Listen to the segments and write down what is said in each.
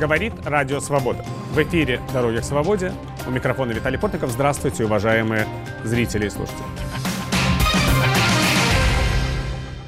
Говорит Радио Свобода. В эфире «Дороги к свободе». У микрофона Виталий Портников. Здравствуйте, уважаемые зрители и слушатели.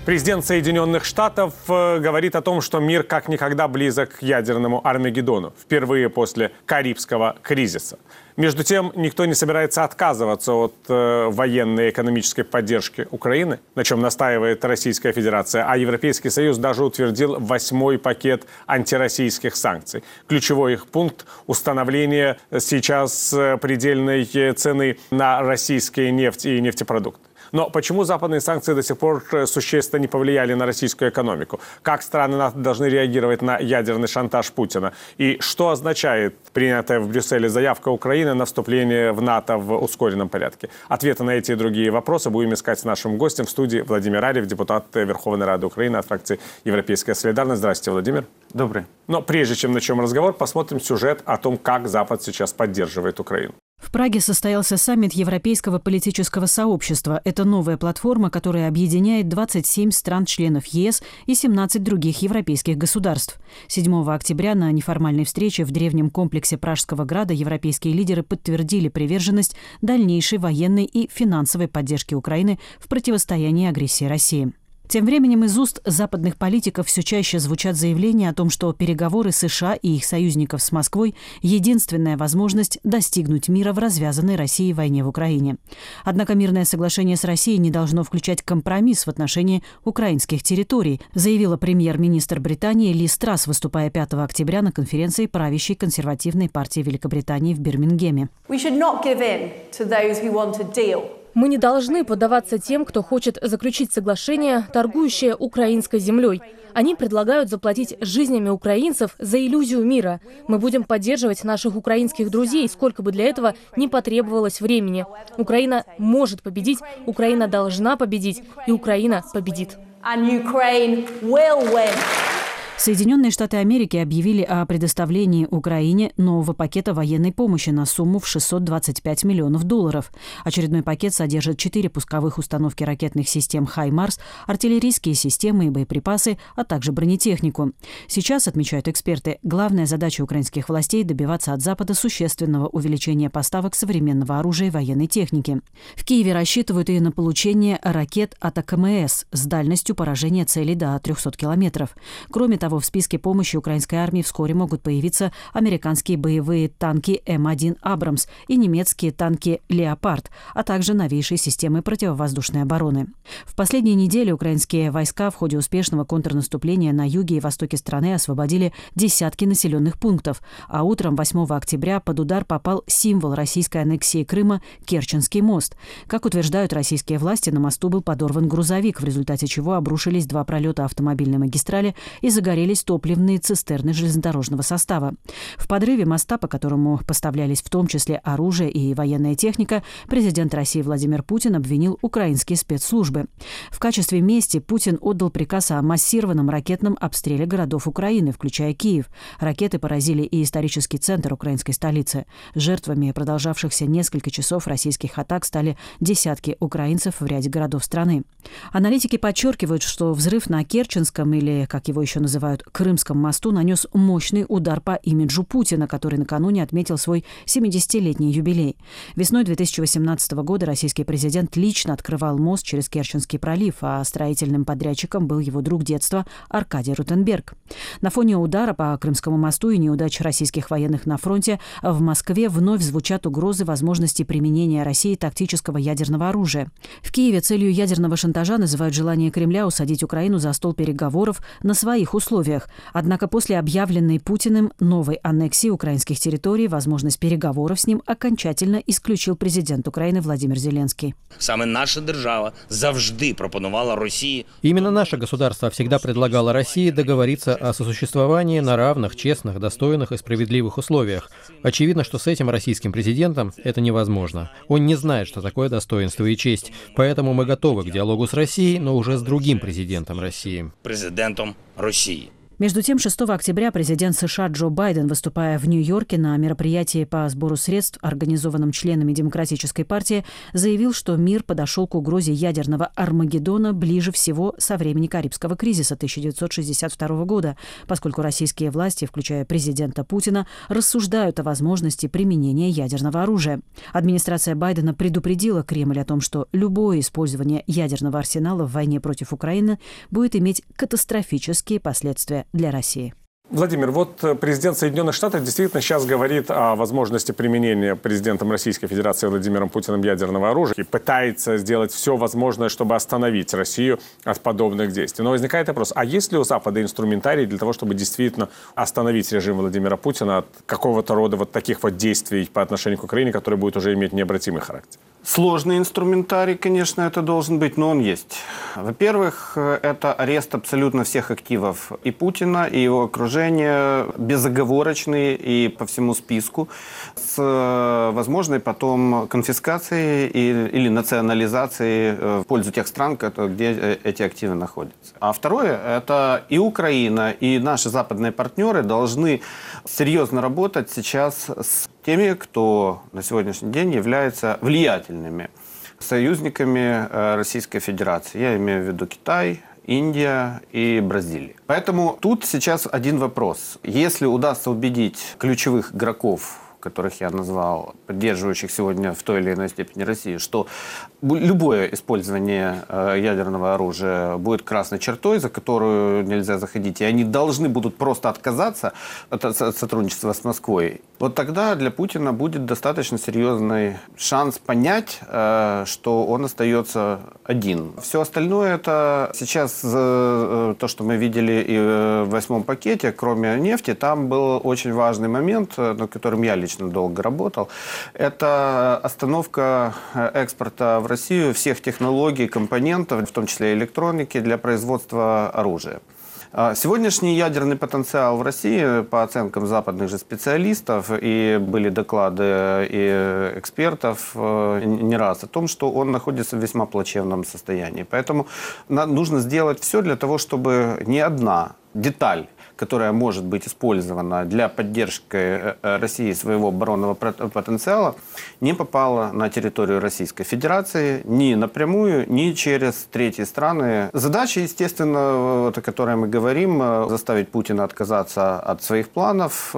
Президент Соединенных Штатов э, говорит о том, что мир как никогда близок к ядерному Армагеддону, впервые после Карибского кризиса. Между тем, никто не собирается отказываться от э, военной и экономической поддержки Украины, на чем настаивает Российская Федерация, а Европейский Союз даже утвердил восьмой пакет антироссийских санкций. Ключевой их пункт – установление сейчас э, предельной цены на российские нефть и нефтепродукты. Но почему западные санкции до сих пор э, существенно не повлияли на российскую экономику? Как страны НАТО должны реагировать на ядерный шантаж Путина? И что означает принятая в Брюсселе заявка Украины на вступление в НАТО в ускоренном порядке? Ответы на эти и другие вопросы будем искать с нашим гостем в студии Владимир Арев, депутат Верховной Рады Украины от фракции Европейская солидарность. Здравствуйте, Владимир. Добрый. Но прежде чем начнем разговор, посмотрим сюжет о том, как Запад сейчас поддерживает Украину. В Праге состоялся саммит Европейского политического сообщества. Это новая платформа, которая объединяет 27 стран-членов ЕС и 17 других европейских государств. 7 октября на неформальной встрече в древнем комплексе Пражского града европейские лидеры подтвердили приверженность дальнейшей военной и финансовой поддержки Украины в противостоянии агрессии России. Тем временем из уст западных политиков все чаще звучат заявления о том, что переговоры США и их союзников с Москвой – единственная возможность достигнуть мира в развязанной Россией войне в Украине. Однако мирное соглашение с Россией не должно включать компромисс в отношении украинских территорий, заявила премьер-министр Британии Ли Страс, выступая 5 октября на конференции правящей консервативной партии Великобритании в Бирмингеме. Мы не должны поддаваться тем, кто хочет заключить соглашение, торгующее украинской землей. Они предлагают заплатить жизнями украинцев за иллюзию мира. Мы будем поддерживать наших украинских друзей, сколько бы для этого не потребовалось времени. Украина может победить, Украина должна победить, и Украина победит. And Ukraine will win. Соединенные Штаты Америки объявили о предоставлении Украине нового пакета военной помощи на сумму в 625 миллионов долларов. Очередной пакет содержит четыре пусковых установки ракетных систем «Хаймарс», артиллерийские системы и боеприпасы, а также бронетехнику. Сейчас, отмечают эксперты, главная задача украинских властей – добиваться от Запада существенного увеличения поставок современного оружия и военной техники. В Киеве рассчитывают и на получение ракет от АКМС с дальностью поражения целей до 300 километров. Кроме того, того, в списке помощи украинской армии вскоре могут появиться американские боевые танки М1 «Абрамс» и немецкие танки «Леопард», а также новейшие системы противовоздушной обороны. В последние недели украинские войска в ходе успешного контрнаступления на юге и востоке страны освободили десятки населенных пунктов, а утром 8 октября под удар попал символ российской аннексии Крыма – Керченский мост. Как утверждают российские власти, на мосту был подорван грузовик, в результате чего обрушились два пролета автомобильной магистрали и загорелись загорелись топливные цистерны железнодорожного состава. В подрыве моста, по которому поставлялись в том числе оружие и военная техника, президент России Владимир Путин обвинил украинские спецслужбы. В качестве мести Путин отдал приказ о массированном ракетном обстреле городов Украины, включая Киев. Ракеты поразили и исторический центр украинской столицы. Жертвами продолжавшихся несколько часов российских атак стали десятки украинцев в ряде городов страны. Аналитики подчеркивают, что взрыв на Керченском, или, как его еще называют, называют Крымском мосту, нанес мощный удар по имиджу Путина, который накануне отметил свой 70-летний юбилей. Весной 2018 года российский президент лично открывал мост через Керченский пролив, а строительным подрядчиком был его друг детства Аркадий Рутенберг. На фоне удара по Крымскому мосту и неудач российских военных на фронте в Москве вновь звучат угрозы возможности применения России тактического ядерного оружия. В Киеве целью ядерного шантажа называют желание Кремля усадить Украину за стол переговоров на своих условиях условиях. Однако после объявленной Путиным новой аннексии украинских территорий возможность переговоров с ним окончательно исключил президент Украины Владимир Зеленский. Саме наша держава завжди пропонувала России. Именно наше государство всегда предлагало России договориться о сосуществовании на равных, честных, достойных и справедливых условиях. Очевидно, что с этим российским президентом это невозможно. Он не знает, что такое достоинство и честь. Поэтому мы готовы к диалогу с Россией, но уже с другим президентом России. Президентом России. Между тем, 6 октября президент США Джо Байден, выступая в Нью-Йорке на мероприятии по сбору средств, организованном членами Демократической партии, заявил, что мир подошел к угрозе ядерного Армагеддона ближе всего со времени Карибского кризиса 1962 года, поскольку российские власти, включая президента Путина, рассуждают о возможности применения ядерного оружия. Администрация Байдена предупредила Кремль о том, что любое использование ядерного арсенала в войне против Украины будет иметь катастрофические последствия для России. Владимир, вот э, президент Соединенных Штатов действительно сейчас говорит о возможности применения президентом Российской Федерации Владимиром Путиным ядерного оружия и пытается сделать все возможное, чтобы остановить Россию от подобных действий. Но возникает вопрос, а есть ли у Запада инструментарий для того, чтобы действительно остановить режим Владимира Путина от какого-то рода вот таких вот действий по отношению к Украине, которые будут уже иметь необратимый характер? Сложный инструментарий, конечно, это должен быть, но он есть. Во-первых, это арест абсолютно всех активов и Путина, и его окружения, безоговорочный и по всему списку, с возможной потом конфискацией или национализацией э, в пользу тех стран, где э, эти активы находятся. А второе, это и Украина, и наши западные партнеры должны серьезно работать сейчас с теми, кто на сегодняшний день является влиятельными союзниками э, Российской Федерации. Я имею в виду Китай, Индия и Бразилия. Поэтому тут сейчас один вопрос. Если удастся убедить ключевых игроков которых я назвал, поддерживающих сегодня в той или иной степени Россию, что любое использование э, ядерного оружия будет красной чертой, за которую нельзя заходить, и они должны будут просто отказаться от сотрудничества с Москвой, вот тогда для Путина будет достаточно серьезный шанс понять, э, что он остается один. Все остальное это сейчас э, то, что мы видели и в восьмом пакете, кроме нефти, там был очень важный момент, над которым я лично долго работал. Это остановка экспорта в Россию всех технологий, компонентов, в том числе электроники, для производства оружия. А сегодняшний ядерный потенциал в России, по оценкам западных же специалистов, и были доклады и экспертов э, не раз о том, что он находится в весьма плачевном состоянии. Поэтому нужно сделать все для того, чтобы ни одна деталь которая может быть использована для поддержки э, э, России своего оборонного потенциала, не попала на территорию Российской Федерации ни напрямую, ни через третьи страны. Задача, естественно, о которой мы говорим, э, заставить Путина отказаться от своих планов.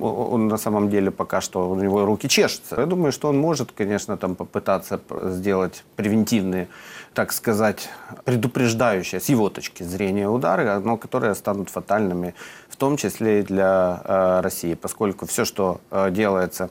Он на самом деле пока что, у него руки чешутся. Я думаю, что он может, конечно, там попытаться сделать превентивные так сказать, предупреждающие с его точки зрения удары, но которые станут фатальными, в том числе и для э, России, поскольку все, что э, делается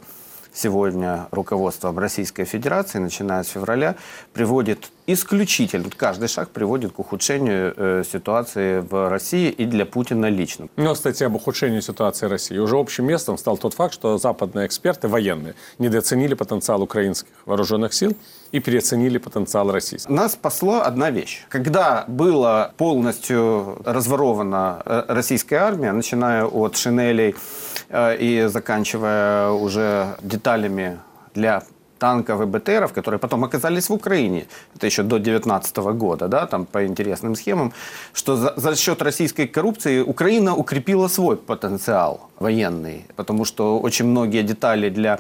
сегодня руководством Российской Федерации, начиная с февраля, приводит исключительно, каждый шаг приводит к ухудшению э, ситуации в России и для Путина лично. Ну, кстати, об ухудшении ситуации России. Уже общим местом стал тот факт, что западные эксперты, военные, недооценили потенциал украинских вооруженных сил и переоценили потенциал российских. Нас спасла одна вещь. Когда была полностью разворована э, российская армия, начиная от шинелей и заканчивая уже деталями для танков и БТРов, которые потом оказались в Украине, это еще до 2019 года, да, там по интересным схемам, что за, за счет российской коррупции Украина укрепила свой потенциал военный, потому что очень многие детали для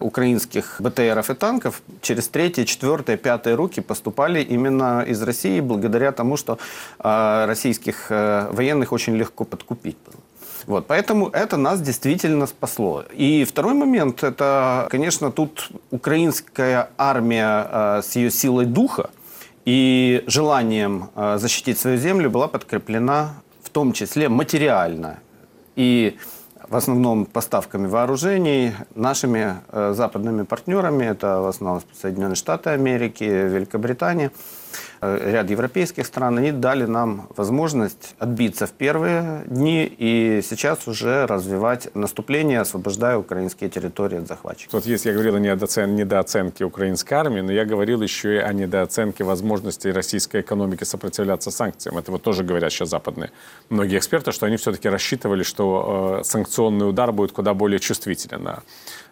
украинских БТРов и танков через третьи, четвертые, пятые руки поступали именно из России, благодаря тому, что э, российских э, военных очень легко подкупить было. Вот, поэтому это нас действительно спасло. И второй момент, это, конечно, тут украинская армия э, с ее силой духа и желанием э, защитить свою землю была подкреплена в том числе материально. И в основном поставками вооружений нашими э, западными партнерами, это в основном Соединенные Штаты Америки, Великобритания. Э, ряд европейских стран, они дали нам возможность отбиться в первые дни и сейчас уже развивать наступление, освобождая украинские территории от захватчиков. Вот если я говорил о недооценке украинской армии, но я говорил еще и о недооценке возможностей российской экономики сопротивляться санкциям. Это вот тоже говорят сейчас западные многие эксперты, что они все-таки рассчитывали, что э, санкционный удар будет куда более чувствителен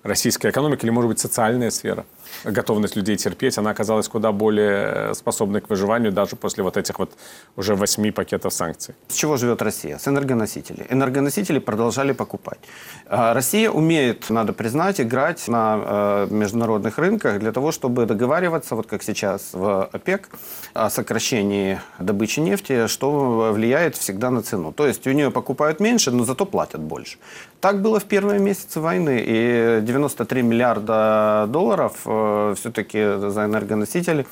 российская экономика или, может быть, социальная сфера? готовность людей терпеть, она оказалась куда более способной к выживанию даже после вот этих вот уже восьми пакетов санкций. С чего живет Россия? С энергоносителей. Энергоносители продолжали покупать. А Россия умеет, надо признать, играть на э, международных рынках для того, чтобы договариваться, вот как сейчас в ОПЕК, о сокращении добычи нефти, что влияет всегда на цену. То есть у нее покупают меньше, но зато платят больше. Так было в первые месяцы войны, и 93 миллиарда долларов э, все-таки за энергоносители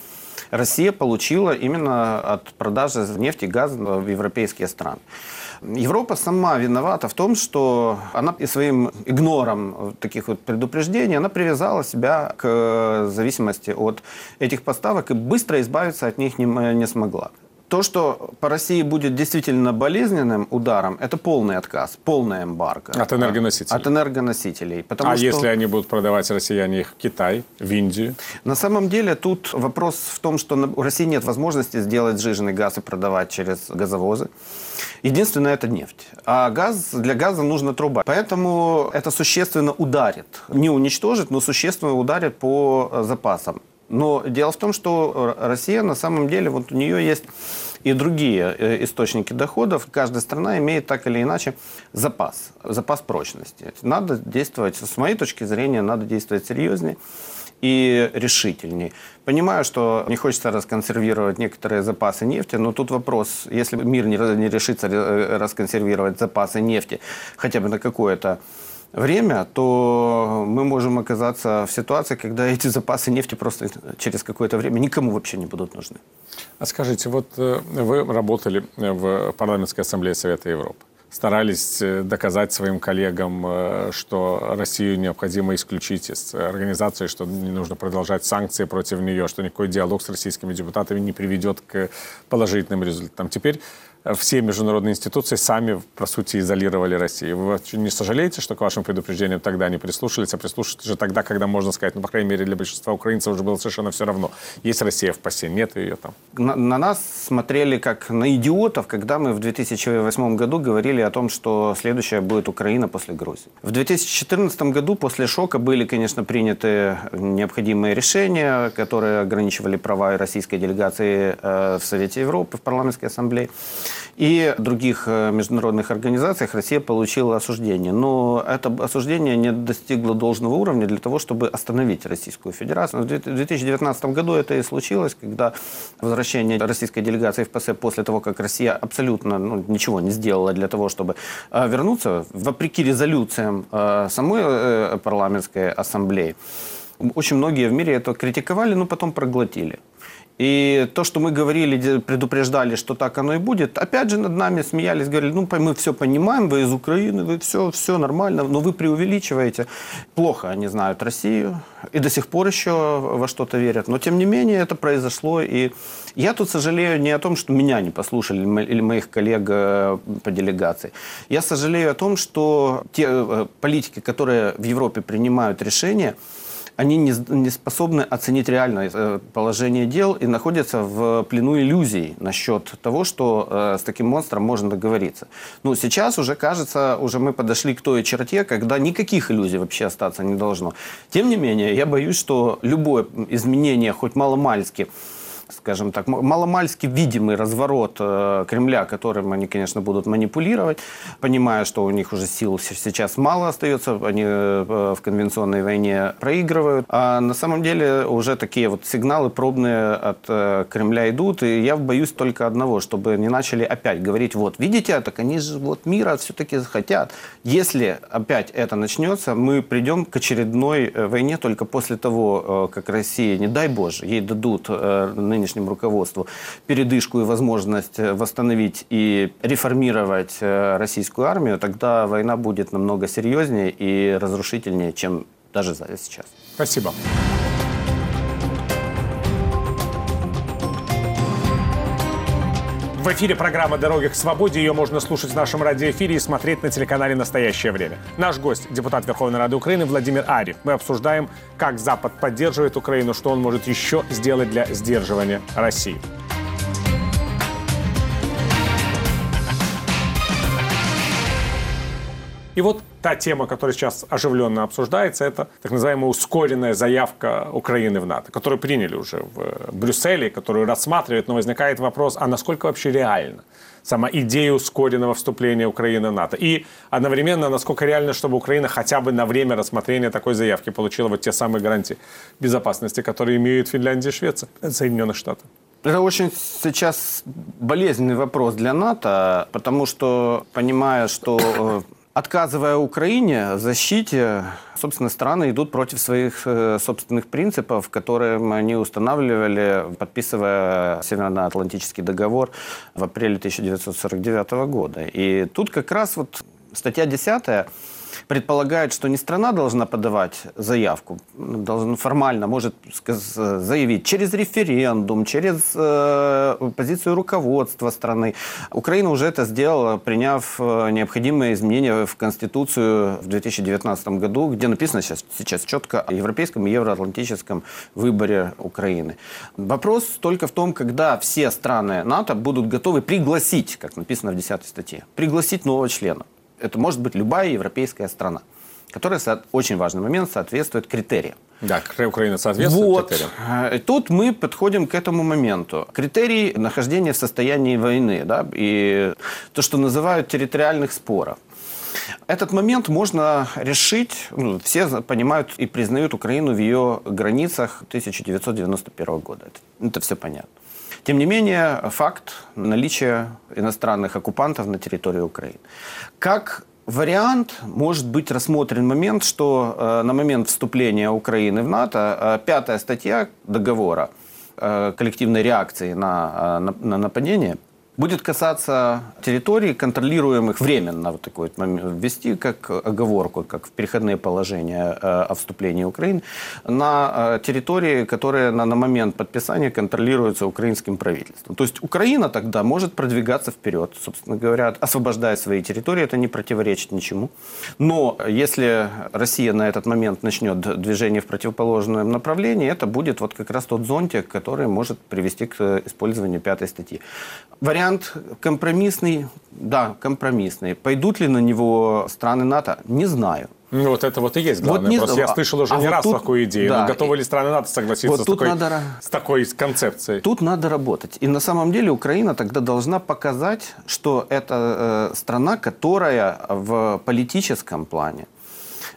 Россия получила именно от продажи нефти и газа в европейские страны. Европа сама виновата в том, что она своим игнором таких вот предупреждений, она привязала себя к зависимости от этих поставок и быстро избавиться от них не, не смогла. То, что по России будет действительно болезненным ударом, это полный отказ, полная эмбарго. От энергоносителей? От энергоносителей. Потому а что... если они будут продавать россияне их в Китай, в Индию? На самом деле тут вопрос в том, что у России нет возможности сделать сжиженный газ и продавать через газовозы. Единственное, это нефть. А газ, для газа нужна труба. Поэтому это существенно ударит. Не уничтожит, но существенно ударит по запасам. Но дело в том, что Россия на самом деле, вот у нее есть и другие э, источники доходов. Каждая страна имеет так или иначе запас, запас прочности. Надо действовать, с моей точки зрения, надо действовать серьезнее и решительнее. Понимаю, что не хочется расконсервировать некоторые запасы нефти, но тут вопрос, если мир не решится э, расконсервировать запасы нефти хотя бы на какое-то время, то мы можем оказаться в ситуации, когда эти запасы нефти просто через какое-то время никому вообще не будут нужны. А скажите, вот э, вы работали в парламентской ассамблее Совета Европы старались э, доказать своим коллегам, э, что Россию необходимо исключить из организации, что не нужно продолжать санкции против нее, что никакой диалог с российскими депутатами не приведет к положительным результатам. Теперь все международные институции сами, по сути, изолировали Россию. Вы не сожалеете, что к вашим предупреждениям тогда не прислушались, а прислушались же тогда, когда можно сказать, ну, по крайней мере, для большинства украинцев уже было совершенно все равно. Есть Россия в ПАСЕ, нет ее там. На, на нас смотрели как на идиотов, когда мы в 2008 году говорили о том, что следующая будет Украина после Грузии. В 2014 году после шока были, конечно, приняты необходимые решения, которые ограничивали права российской делегации э, в Совете Европы, в парламентской ассамблее и других э, международных организациях Россия получила осуждение. Но это осуждение не достигло должного уровня для того, чтобы остановить Российскую Федерацию. В 2019 году это и случилось, когда возвращение российской делегации в ПС после того, как Россия абсолютно ну, ничего не сделала для того, чтобы э, вернуться, вопреки резолюциям э, самой парламентской ассамблеи, очень многие в мире это критиковали, но потом проглотили. И то, что мы говорили, предупреждали, что так оно и будет, опять же над нами смеялись, говорили, ну мы все понимаем, вы из Украины, вы все, все нормально, но вы преувеличиваете. Плохо они знают Россию и до сих пор еще во что-то верят. Но тем не менее это произошло. И я тут сожалею не о том, что меня не послушали или моих коллег э, по делегации. Я сожалею о том, что те э, политики, которые в Европе принимают решения, они не, не способны оценить реальное э, положение дел и находятся в плену иллюзий насчет того, что э, с таким монстром можно договориться. Ну, сейчас уже кажется, уже мы подошли к той черте, когда никаких иллюзий вообще остаться не должно. Тем не менее, я боюсь, что любое изменение, хоть маломальски, скажем так, маломальски видимый разворот э, Кремля, которым они, конечно, будут манипулировать, понимая, что у них уже сил сейчас мало остается, они э, в конвенционной войне проигрывают. А на самом деле уже такие вот сигналы пробные от э, Кремля идут, и я боюсь только одного, чтобы не начали опять говорить, вот, видите, так они же вот мира все-таки хотят. Если опять это начнется, мы придем к очередной войне только после того, как Россия, не дай Боже, ей дадут нынешнему руководству передышку и возможность э, восстановить и реформировать э, российскую армию, тогда война будет намного серьезнее и разрушительнее, чем даже сейчас. Спасибо. В эфире программа «Дороги к свободе». Ее можно слушать в нашем радиоэфире и смотреть на телеканале «Настоящее время». Наш гость – депутат Верховной Рады Украины Владимир Арьев. Мы обсуждаем, как Запад поддерживает Украину, что он может еще сделать для сдерживания России. И вот та тема, которая сейчас оживленно обсуждается, это так называемая ускоренная заявка Украины в НАТО, которую приняли уже в Брюсселе, которую рассматривают, но возникает вопрос, а насколько вообще реально сама идея ускоренного вступления Украины в НАТО? И одновременно, насколько реально, чтобы Украина хотя бы на время рассмотрения такой заявки получила вот те самые гарантии безопасности, которые имеют Финляндия и Швеция, Соединенных Штатов? Это очень сейчас болезненный вопрос для НАТО, потому что, понимая, что э, отказывая Украине в защите, собственно, страны идут против своих э, собственных принципов, которые они устанавливали, подписывая Североатлантический договор в апреле 1949 года. И тут как раз вот статья 10 предполагает, что не страна должна подавать заявку, должен формально может заявить через референдум, через э, позицию руководства страны. Украина уже это сделала, приняв э, необходимые изменения в Конституцию в 2019 году, где написано сейчас, сейчас четко о европейском и евроатлантическом выборе Украины. Вопрос только в том, когда все страны НАТО будут готовы пригласить, как написано в 10 статье, пригласить нового члена это может быть любая европейская страна, которая, очень важный момент, соответствует критериям. Да, Украина соответствует вот. критериям. И тут мы подходим к этому моменту. Критерий нахождения в состоянии войны, да, и то, что называют территориальных споров. Этот момент можно решить, ну, все понимают и признают Украину в ее границах 1991 года. Это, это все понятно. Тем не менее, факт наличия иностранных оккупантов на территории Украины. Как вариант может быть рассмотрен момент, что э, на момент вступления Украины в НАТО э, пятая статья договора э, коллективной реакции на, э, на, на нападение – будет касаться территорий, контролируемых временно, вот такой вот момент ввести как оговорку, как в переходные положения э, о вступлении Украины, на э, территории, которые на, на момент подписания контролируются украинским правительством. То есть Украина тогда может продвигаться вперед, собственно говоря, освобождая свои территории, это не противоречит ничему. Но если Россия на этот момент начнет движение в противоположном направлении, это будет вот как раз тот зонтик, который может привести к использованию пятой статьи. Вариант вариант компромиссный, да, компромиссный. Пойдут ли на него страны НАТО, не знаю. Ну, вот это вот и есть главное. Вот не... Просто я слышал уже а не вот раз тут... такую идею. Да. Но готовы ли страны НАТО согласиться вот с, такой, надо... с такой концепцией? Тут надо работать. И на самом деле Украина тогда должна показать, что это э, страна, которая в политическом плане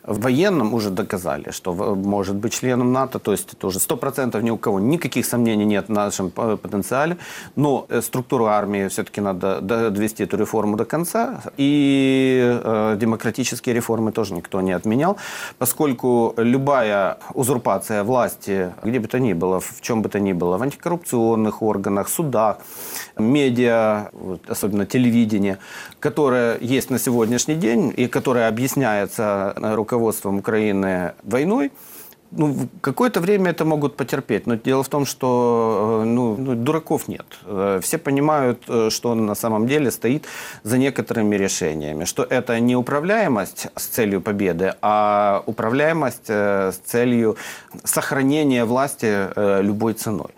в военном уже доказали, что может быть членом НАТО, то есть это уже 100% ни у кого никаких сомнений нет в нашем потенциале, но э, структуру армии все-таки надо довести эту реформу до конца, и э, демократические реформы тоже никто не отменял, поскольку любая узурпация власти, где бы то ни было, в чем бы то ни было, в антикоррупционных органах, судах, медиа, особенно телевидение, которое есть на сегодняшний день и которое объясняется руководством руководством Украины войной, ну, какое-то время это могут потерпеть, но дело в том, что э, ну, ну, дураков нет. Э, все понимают, э, что на самом деле стоит за некоторыми решениями, что это не управляемость с целью победы, а управляемость с целью сохранения власти любой ценой.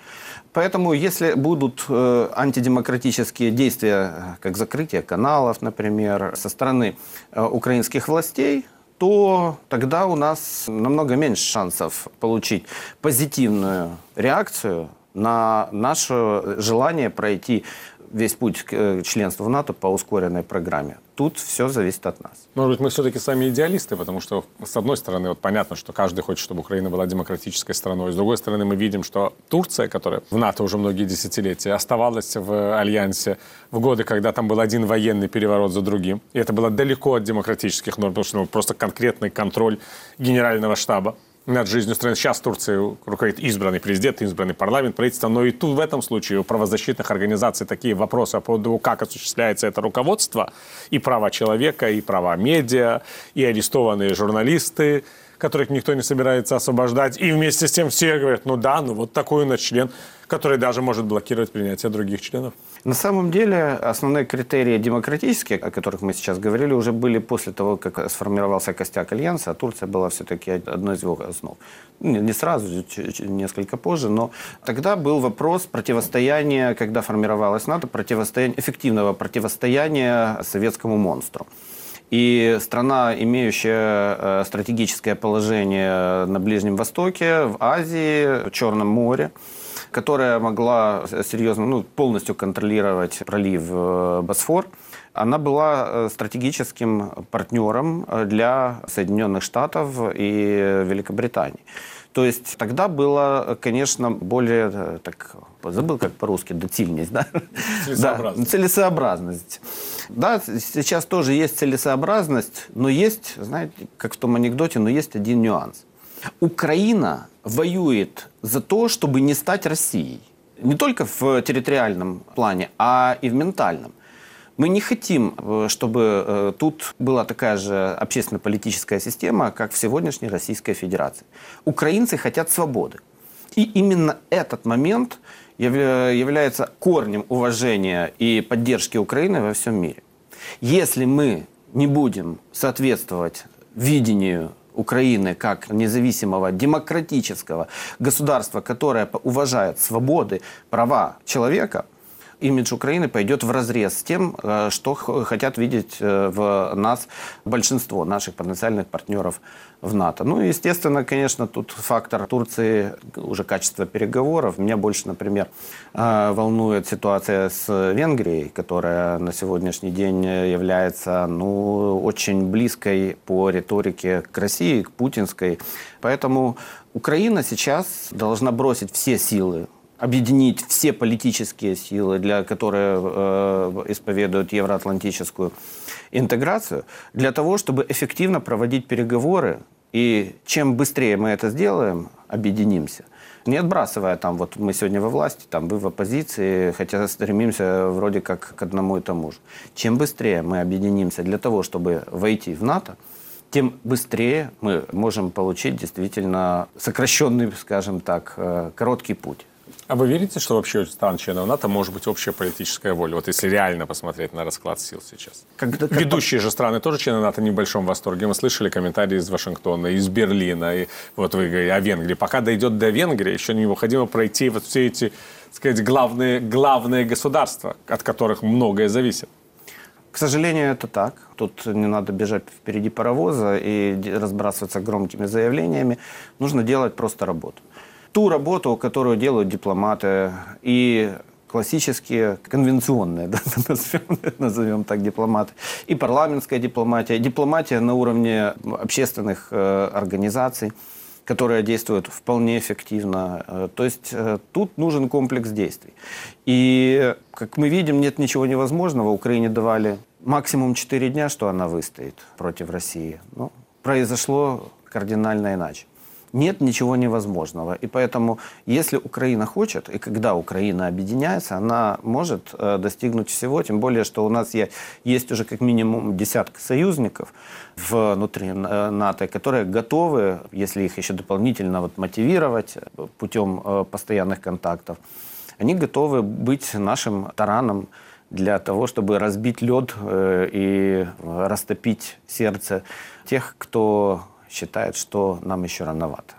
Поэтому, если будут антидемократические действия, как закрытие каналов, например, со стороны украинских властей, то тогда у нас намного меньше шансов получить позитивную реакцию на наше желание пройти весь путь к э, членству в НАТО по ускоренной программе. Тут все зависит от нас. Может быть, мы все-таки сами идеалисты, потому что, с одной стороны, вот понятно, что каждый хочет, чтобы Украина была демократической страной. С другой стороны, мы видим, что Турция, которая в НАТО уже многие десятилетия, оставалась в Альянсе в годы, когда там был один военный переворот за другим. И это было далеко от демократических норм, потому что ну, просто конкретный контроль генерального штаба над жизнью страны. Сейчас Турции руководит избранный президент, избранный парламент, правительство, но и тут в этом случае у правозащитных организаций такие вопросы по поводу как осуществляется это руководство, и права человека, и права медиа, и арестованные журналисты, которых никто не собирается освобождать, и вместе с тем все говорят, ну да, ну вот такой у нас член, который даже может блокировать принятие других членов. На самом деле основные критерии демократические, о которых мы сейчас говорили, уже были после того, как сформировался костяк Альянса, а Турция была все-таки одной из его основ. Не сразу, несколько позже, но тогда был вопрос противостояния, когда формировалась НАТО, противостояние, эффективного противостояния советскому монстру. И страна, имеющая э, стратегическое положение на Ближнем Востоке, в Азии, в Черном море, которая могла серьезно, ну, полностью контролировать пролив э, Босфор, она была э, стратегическим партнером для Соединенных Штатов и Великобритании. То есть тогда было, конечно, более, э, так, забыл как по-русски, доцильность, да? Целесообразность. Да, целесообразность. Да, сейчас тоже есть целесообразность, но есть, знаете, как в том анекдоте, но есть один нюанс. Украина воюет за то, чтобы не стать Россией. Не только в территориальном плане, а и в ментальном. Мы не хотим, э, чтобы э, тут была такая же общественно-политическая система, как в сегодняшней Российской Федерации. Украинцы хотят свободы. И именно этот момент является корнем уважения и поддержки Украины во всем мире. Если мы не будем соответствовать видению Украины как независимого демократического государства, которое уважает свободы, права человека – имидж Украины пойдет в разрез с тем, э, что хотят видеть э, в нас большинство наших потенциальных партнеров в НАТО. Ну, естественно, конечно, тут фактор Турции, уже качество переговоров. Меня больше, например, э, волнует ситуация с Венгрией, которая на сегодняшний день является ну, очень близкой по риторике к России, к путинской. Поэтому Украина сейчас должна бросить все силы объединить все политические силы, для, которые э, исповедуют евроатлантическую интеграцию, для того, чтобы эффективно проводить переговоры. И чем быстрее мы это сделаем, объединимся. Не отбрасывая там, вот мы сегодня во власти, там вы в оппозиции, хотя стремимся вроде как к одному и тому же. Чем быстрее мы объединимся для того, чтобы войти в НАТО, тем быстрее мы можем получить действительно сокращенный, скажем так, э, короткий путь. А вы верите, что вообще стран членов НАТО может быть общая политическая воля? Вот если реально посмотреть на расклад сил сейчас. Когда, как... Ведущие же страны тоже члены НАТО не в большом восторге. Мы слышали комментарии из Вашингтона, из Берлина, и вот вы говорите о Венгрии. Пока дойдет до Венгрии, еще необходимо пройти вот все эти, так сказать, главные, главные государства, от которых многое зависит. К сожалению, это так. Тут не надо бежать впереди паровоза и разбрасываться громкими заявлениями. Нужно делать просто работу ту работу, которую делают дипломаты и классические, конвенционные, да, назовем, назовем так, дипломаты, и парламентская дипломатия, дипломатия на уровне общественных э, организаций, которая действует вполне эффективно. Э, то есть э, тут нужен комплекс действий. И, как мы видим, нет ничего невозможного. Украине давали максимум 4 дня, что она выстоит против России. Но произошло кардинально иначе нет ничего невозможного. И поэтому, если Украина хочет, и когда Украина объединяется, она может э, достигнуть всего, тем более, что у нас есть, есть уже как минимум десятка союзников внутри э, НАТО, которые готовы, если их еще дополнительно вот, мотивировать э, путем э, постоянных контактов, они готовы быть нашим тараном для того, чтобы разбить лед э, и растопить сердце тех, кто считает, что нам еще рановато.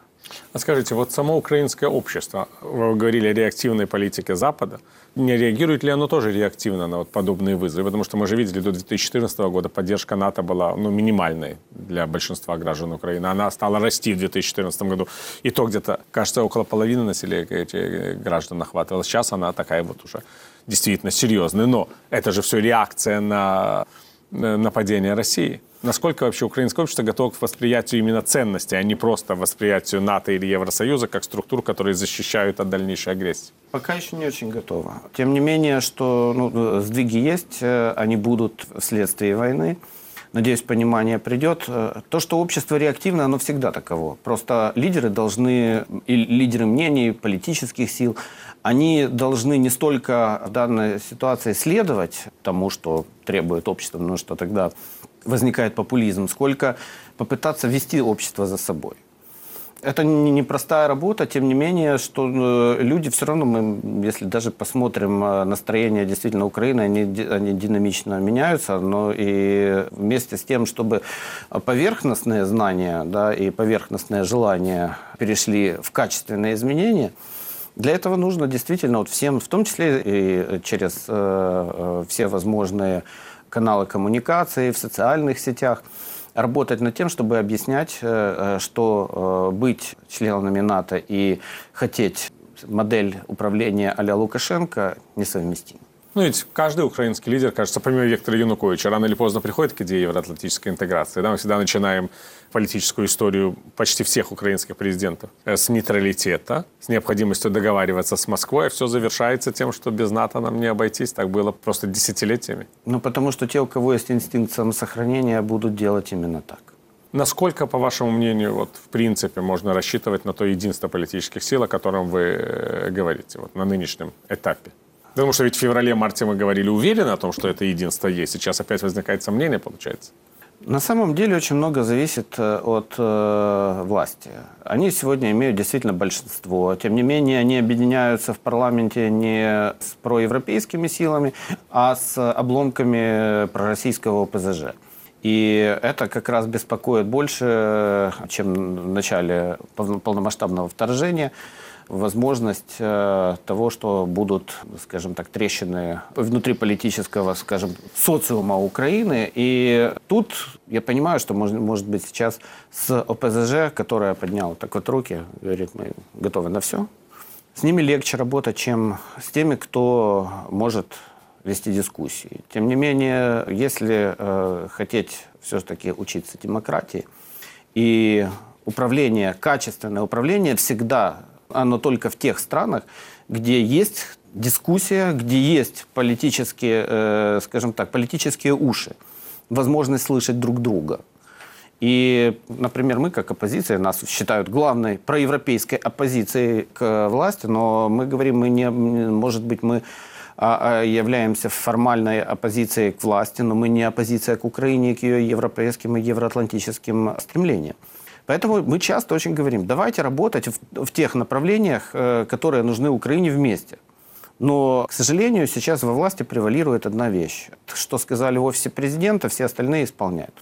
А скажите, вот само украинское общество, вы говорили о реактивной политике Запада, не реагирует ли оно тоже реактивно на вот подобные вызовы? Потому что мы же видели, до 2014 года поддержка НАТО была ну, минимальной для большинства граждан Украины. Она стала расти в 2014 году. И то где-то, кажется, около половины населения этих граждан охватывала. Сейчас она такая вот уже действительно серьезная. Но это же все реакция на нападение России. Насколько вообще украинское общество готово к восприятию именно ценности, а не просто восприятию НАТО или Евросоюза как структур, которые защищают от дальнейшей агрессии? Пока еще не очень готово. Тем не менее, что ну, сдвиги есть, э, они будут вследствие войны. Надеюсь, понимание придет. Э, то, что общество реактивно, оно всегда таково. Просто лидеры должны, и лидеры мнений, политических сил, они должны не столько в данной ситуации следовать тому, что требует общество, потому что тогда возникает популизм, сколько попытаться вести общество за собой. Это непростая работа, тем не менее, что э, люди все равно, мы, если даже посмотрим э, настроение действительно Украины, они, они динамично меняются, но и вместе с тем, чтобы поверхностные знания да, и поверхностные желания перешли в качественные изменения, для этого нужно действительно вот всем, в том числе и через э, э все возможные каналы коммуникации, в социальных сетях, работать над тем, чтобы объяснять, что быть членами НАТО и хотеть модель управления а-ля Лукашенко несовместима. Ну ведь каждый украинский лидер, кажется, помимо Виктора Януковича, рано или поздно приходит к идее евроатлантической интеграции. Да, мы всегда начинаем политическую историю почти всех украинских президентов э, с нейтралитета, с необходимостью договариваться с Москвой, а все завершается тем, что без НАТО нам не обойтись. Так было просто десятилетиями. Ну, потому что те, у кого есть инстинкт самосохранения, будут делать именно так. Насколько, по вашему мнению, вот, в принципе, можно рассчитывать на то единство политических сил, о котором вы э, говорите вот, на нынешнем этапе? Потому что ведь в феврале-марте мы говорили уверенно о том, что это единство есть. Сейчас опять возникает сомнение, получается. На самом деле очень много зависит э, от э, власти. Они сегодня имеют действительно большинство. Тем не менее, они объединяются в парламенте не с проевропейскими силами, а с обломками пророссийского ОПЗЖ. И это как раз беспокоит больше, чем в начале полномасштабного вторжения возможность э, того, что будут, скажем так, трещины внутри политического, скажем, социума Украины. И тут я понимаю, что может, может быть сейчас с ОПЗЖ, которая подняла так вот руки, говорит, мы готовы на все, с ними легче работать, чем с теми, кто может вести дискуссии. Тем не менее, если э, хотеть все-таки учиться демократии, и управление, качественное управление всегда оно только в тех странах, где есть дискуссия, где есть политические, э, скажем так, политические уши, возможность слышать друг друга. И, например, мы как оппозиция, нас считают главной проевропейской оппозицией к власти, но мы говорим, мы не, может быть, мы а, а, являемся формальной оппозицией к власти, но мы не оппозиция к Украине, к ее европейским и евроатлантическим стремлениям. Поэтому мы часто очень говорим, давайте работать в, в тех направлениях, э, которые нужны Украине вместе. Но, к сожалению, сейчас во власти превалирует одна вещь. Что сказали в офисе президента, все остальные исполняют.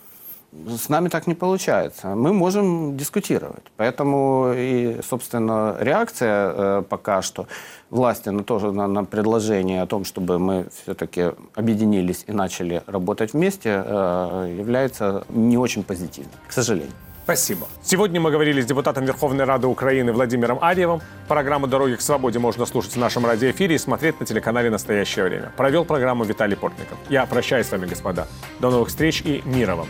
С нами так не получается. Мы можем дискутировать. Поэтому и, собственно, реакция э, пока что власти на, тоже, на, на предложение о том, чтобы мы все-таки объединились и начали работать вместе, э, является не очень позитивной, к сожалению. Спасибо. Сегодня мы говорили с депутатом Верховной Рады Украины Владимиром Арьевым. Программу «Дороги к свободе» можно слушать в нашем радиоэфире и смотреть на телеканале «Настоящее время». Провел программу Виталий Портников. Я прощаюсь с вами, господа. До новых встреч и мира вам.